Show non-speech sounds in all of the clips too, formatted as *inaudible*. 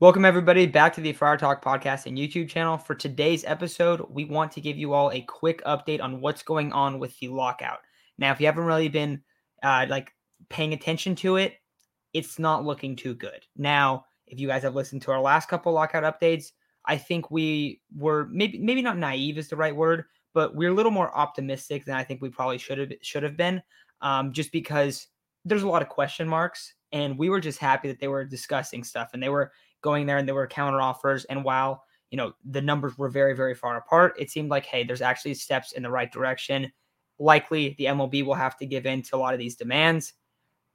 Welcome, everybody, back to the Fire Talk podcast and YouTube channel. For today's episode, we want to give you all a quick update on what's going on with the lockout. Now, if you haven't really been uh, like paying attention to it, it's not looking too good. Now, if you guys have listened to our last couple lockout updates, I think we were maybe maybe not naive is the right word, but we're a little more optimistic than I think we probably should have should have been. Um, just because there's a lot of question marks, and we were just happy that they were discussing stuff and they were going there and there were counter offers. And while you know the numbers were very very far apart, it seemed like hey, there's actually steps in the right direction. Likely the MLB will have to give in to a lot of these demands.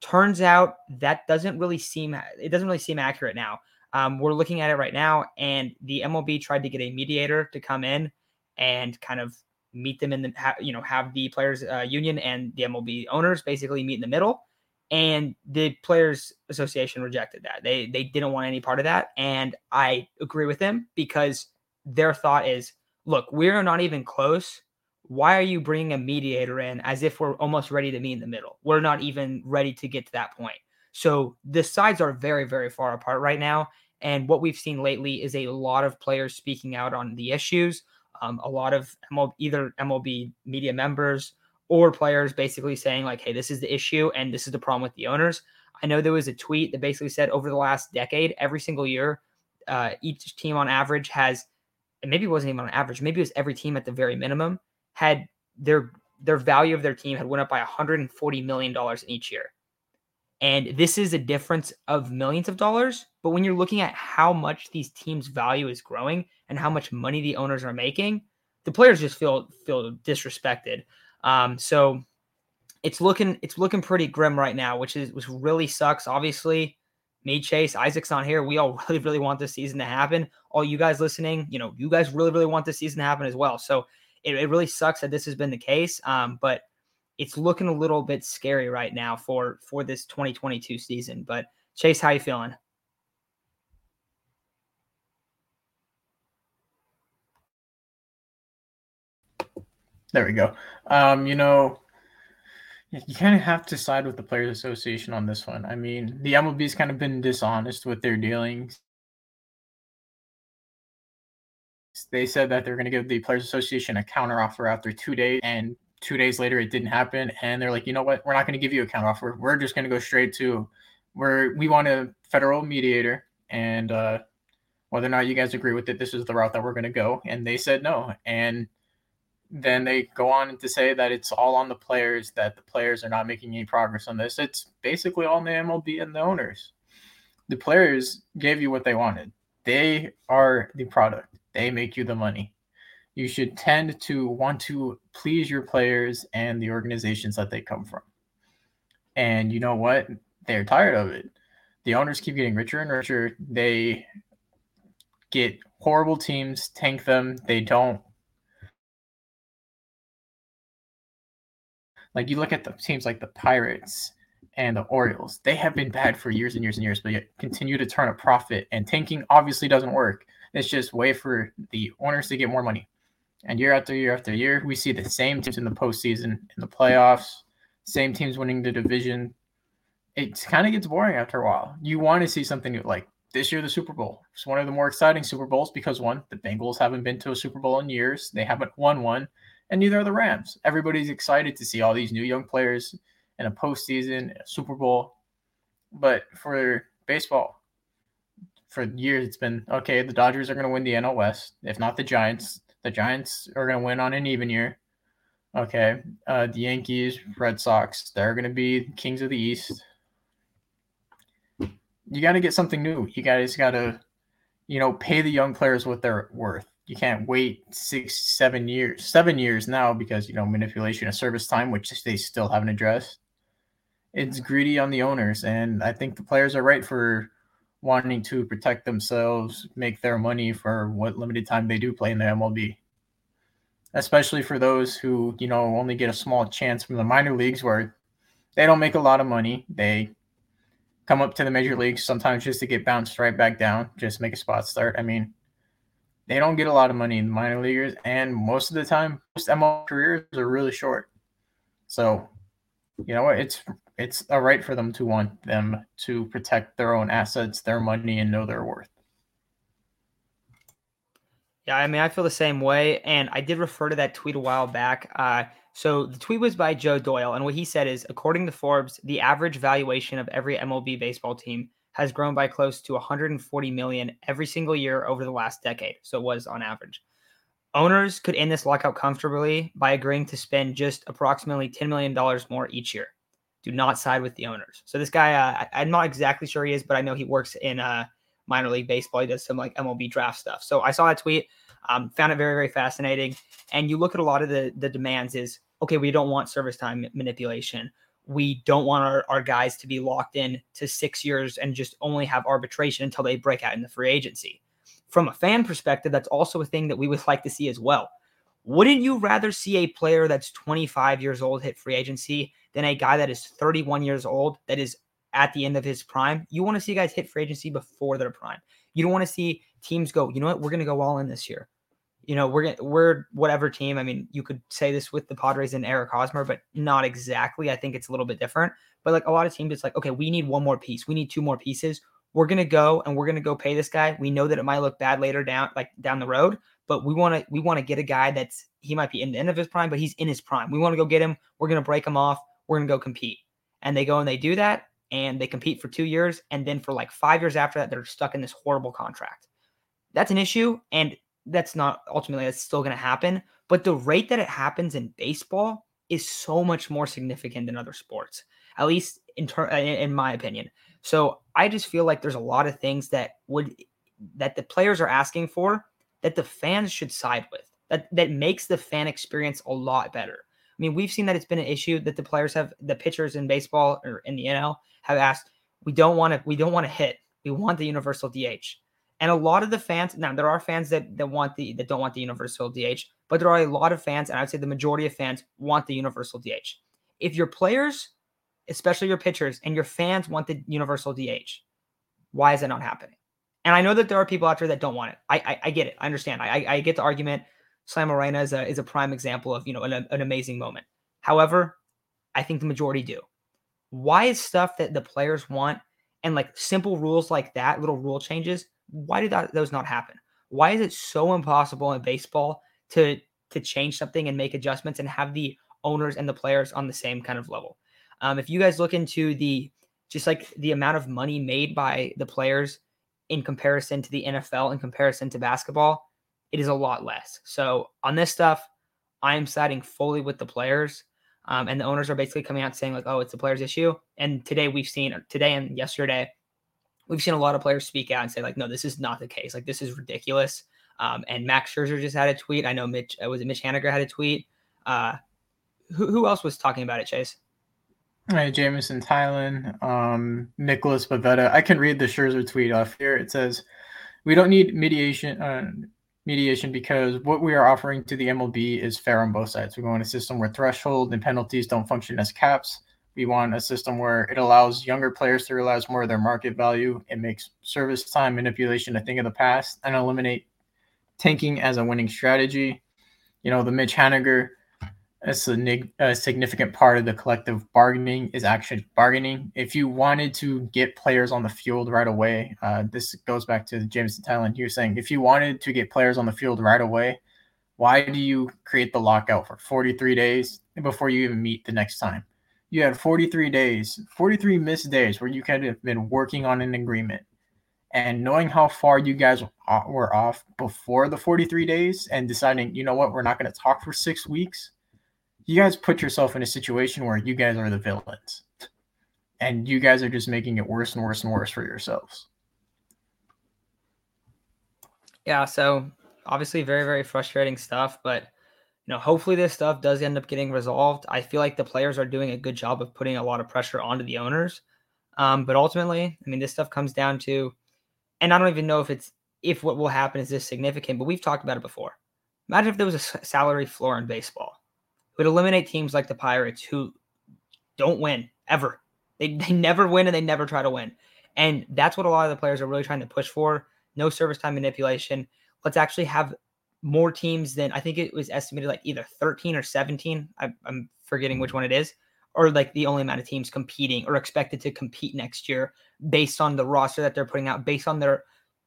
Turns out that doesn't really seem it doesn't really seem accurate now. Um, we're looking at it right now, and the MLB tried to get a mediator to come in and kind of meet them in the you know have the players uh, union and the MLB owners basically meet in the middle and the players association rejected that. They they didn't want any part of that and i agree with them because their thought is look we're not even close. Why are you bringing a mediator in as if we're almost ready to meet in the middle? We're not even ready to get to that point. So the sides are very very far apart right now and what we've seen lately is a lot of players speaking out on the issues. Um, a lot of either mlb media members or players basically saying like, "Hey, this is the issue and this is the problem with the owners." I know there was a tweet that basically said over the last decade, every single year, uh, each team on average has, and maybe it wasn't even on average, maybe it was every team at the very minimum had their their value of their team had went up by 140 million dollars in each year. And this is a difference of millions of dollars. But when you're looking at how much these teams' value is growing and how much money the owners are making, the players just feel feel disrespected. Um, so it's looking it's looking pretty grim right now, which is which really sucks. Obviously, me, Chase, Isaac's on here. We all *laughs* really, really want this season to happen. All you guys listening, you know, you guys really, really want this season to happen as well. So it, it really sucks that this has been the case. Um, but it's looking a little bit scary right now for for this 2022 season. But Chase, how you feeling? There we go. Um, you know, you kind of have to side with the Players Association on this one. I mean, the MLB's kind of been dishonest with their dealings. They said that they're going to give the Players Association a counteroffer after two days, and two days later it didn't happen. And they're like, you know what? We're not going to give you a counteroffer. We're just going to go straight to where we want a federal mediator, and uh, whether or not you guys agree with it, this is the route that we're going to go. And they said no, and then they go on to say that it's all on the players, that the players are not making any progress on this. It's basically all the MLB and the owners. The players gave you what they wanted. They are the product. They make you the money. You should tend to want to please your players and the organizations that they come from. And you know what? They're tired of it. The owners keep getting richer and richer. They get horrible teams, tank them. They don't Like you look at the teams like the Pirates and the Orioles, they have been bad for years and years and years, but yet continue to turn a profit. And tanking obviously doesn't work. It's just way for the owners to get more money. And year after year after year, we see the same teams in the postseason, in the playoffs, same teams winning the division. It kind of gets boring after a while. You want to see something new, like this year, the Super Bowl. It's one of the more exciting Super Bowls because one, the Bengals haven't been to a Super Bowl in years. They haven't won one and neither are the Rams. Everybody's excited to see all these new young players in a postseason, a Super Bowl. But for baseball, for years it's been okay. The Dodgers are going to win the NL West, if not the Giants. The Giants are going to win on an even year. Okay, uh, the Yankees, Red Sox, they're going to be kings of the East. You got to get something new. You guys got to, you know, pay the young players what they're worth you can't wait six, seven years, seven years now because you know manipulation of service time, which they still haven't addressed. It's greedy on the owners, and I think the players are right for wanting to protect themselves, make their money for what limited time they do play in the MLB. Especially for those who you know only get a small chance from the minor leagues where they don't make a lot of money. They come up to the major leagues sometimes just to get bounced right back down, just make a spot start. I mean they don't get a lot of money in the minor leaguers, and most of the time, most MLB careers are really short. So, you know what? It's it's a right for them to want them to protect their own assets, their money, and know their worth. Yeah, I mean, I feel the same way. And I did refer to that tweet a while back. Uh, so the tweet was by Joe Doyle. And what he said is according to Forbes, the average valuation of every MLB baseball team has grown by close to 140 million every single year over the last decade. So it was on average. Owners could end this lockout comfortably by agreeing to spend just approximately $10 million more each year. Do not side with the owners. So this guy, uh, I, am not exactly sure he is, but I know he works in uh, minor league baseball. He does some like MLB draft stuff. So I saw that tweet, um, found it very, very fascinating. And you look at a lot of the the demands is okay, we don't want service time manipulation. We don't want our, our guys to be locked in to six years and just only have arbitration until they break out in the free agency. From a fan perspective, that's also a thing that we would like to see as well. Wouldn't you rather see a player that's 25 years old hit free agency than a guy that is 31 years old that is at the end of his prime. You want to see guys hit free agency before their prime. You don't want to see teams go, you know what, we're going to go all in this year. You know, we're we're whatever team. I mean, you could say this with the Padres and Eric Hosmer, but not exactly. I think it's a little bit different. But like a lot of teams, it's like, okay, we need one more piece. We need two more pieces. We're gonna go and we're gonna go pay this guy. We know that it might look bad later down, like down the road, but we want to we want to get a guy that's he might be in the end of his prime, but he's in his prime. We want to go get him. We're gonna break him off. We're gonna go compete. And they go and they do that, and they compete for two years. And then for like five years after that, they're stuck in this horrible contract. That's an issue. And that's not ultimately, that's still going to happen. But the rate that it happens in baseball is so much more significant than other sports, at least in, ter- in my opinion. So I just feel like there's a lot of things that would, that the players are asking for that the fans should side with that that makes the fan experience a lot better. I mean, we've seen that it's been an issue that the players have, the pitchers in baseball or in the NL have asked, we don't want to, we don't want to hit. We want the universal DH. And a lot of the fans, now there are fans that that want the that don't want the universal DH, but there are a lot of fans, and I would say the majority of fans want the universal DH. If your players, especially your pitchers and your fans want the universal DH, why is it not happening? And I know that there are people out there that don't want it. I I, I get it. I understand. I, I get the argument. Slam Arena is a is a prime example of you know an, an amazing moment. However, I think the majority do why is stuff that the players want and like simple rules like that, little rule changes, why did that, those not happen? Why is it so impossible in baseball to to change something and make adjustments and have the owners and the players on the same kind of level? Um, if you guys look into the just like the amount of money made by the players in comparison to the NFL, in comparison to basketball, it is a lot less. So on this stuff, I am siding fully with the players. Um, and the owners are basically coming out saying like, "Oh, it's the players' issue." And today we've seen today and yesterday, we've seen a lot of players speak out and say like, "No, this is not the case. Like, this is ridiculous." Um, and Max Scherzer just had a tweet. I know Mitch uh, was it Mitch Haniger had a tweet. Uh, who who else was talking about it, Chase? Hey, Jameson Taillon, um, Nicholas Pivetta. I can read the Scherzer tweet off here. It says, "We don't need mediation. Uh, mediation because what we are offering to the MLB is fair on both sides. We want a system where threshold and penalties don't function as caps. We want a system where it allows younger players to realize more of their market value. It makes service time manipulation a thing of the past and eliminate tanking as a winning strategy. You know, the Mitch Haniger a, a significant part of the collective bargaining is actually bargaining. If you wanted to get players on the field right away, uh, this goes back to Jameson Taillon. You're saying if you wanted to get players on the field right away, why do you create the lockout for 43 days before you even meet the next time? You had 43 days, 43 missed days where you could have been working on an agreement. And knowing how far you guys were off before the 43 days and deciding, you know what, we're not going to talk for six weeks you guys put yourself in a situation where you guys are the villains and you guys are just making it worse and worse and worse for yourselves. Yeah, so obviously very very frustrating stuff, but you know, hopefully this stuff does end up getting resolved. I feel like the players are doing a good job of putting a lot of pressure onto the owners. Um, but ultimately, I mean, this stuff comes down to, and I don't even know if it's if what will happen is this significant, but we've talked about it before. Imagine if there was a salary floor in baseball would eliminate teams like the Pirates who don't win ever. They, they never win and they never try to win. And that's what a lot of the players are really trying to push for. No service time manipulation. Let's actually have more teams than I think it was estimated like either 13 or 17. I, I'm forgetting which mm. one it is, or like the only amount of teams competing or expected to compete next year based on the roster that they're putting out, based on their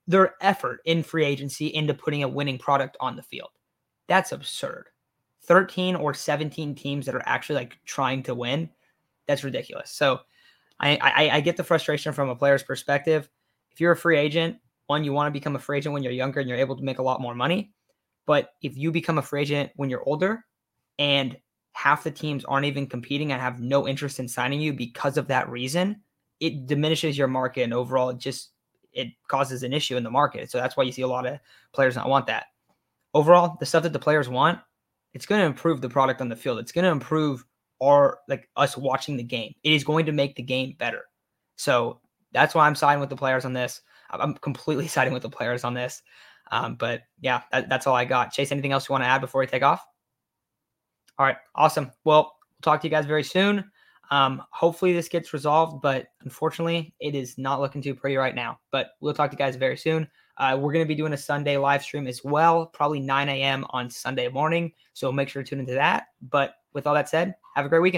their effort in free agency into putting a winning product on the field. That's absurd. 13 or 17 teams that are actually like trying to win. That's ridiculous. So I, I, I get the frustration from a player's perspective. If you're a free agent, one, you want to become a free agent when you're younger and you're able to make a lot more money. But if you become a free agent when you're older and half the teams aren't even competing and have no interest in signing you because of that reason, it diminishes your market and overall it just it causes an issue in the market. So that's why you see a lot of players not want that. Overall, the stuff that the players want, it's going to improve the product on the field. It's going to improve our like us watching the game. It is going to make the game better. So that's why I'm siding with the players on this. I'm completely *laughs* siding with the players on this. Um, but yeah, that, that's all I got. Chase, anything else you want to add before we take off? All right, awesome. Well, we'll talk to you guys very soon. Um, hopefully this gets resolved, but unfortunately, it is not looking too pretty right now. But we'll talk to you guys very soon. Uh, we're going to be doing a Sunday live stream as well, probably 9 a.m. on Sunday morning. So make sure to tune into that. But with all that said, have a great weekend.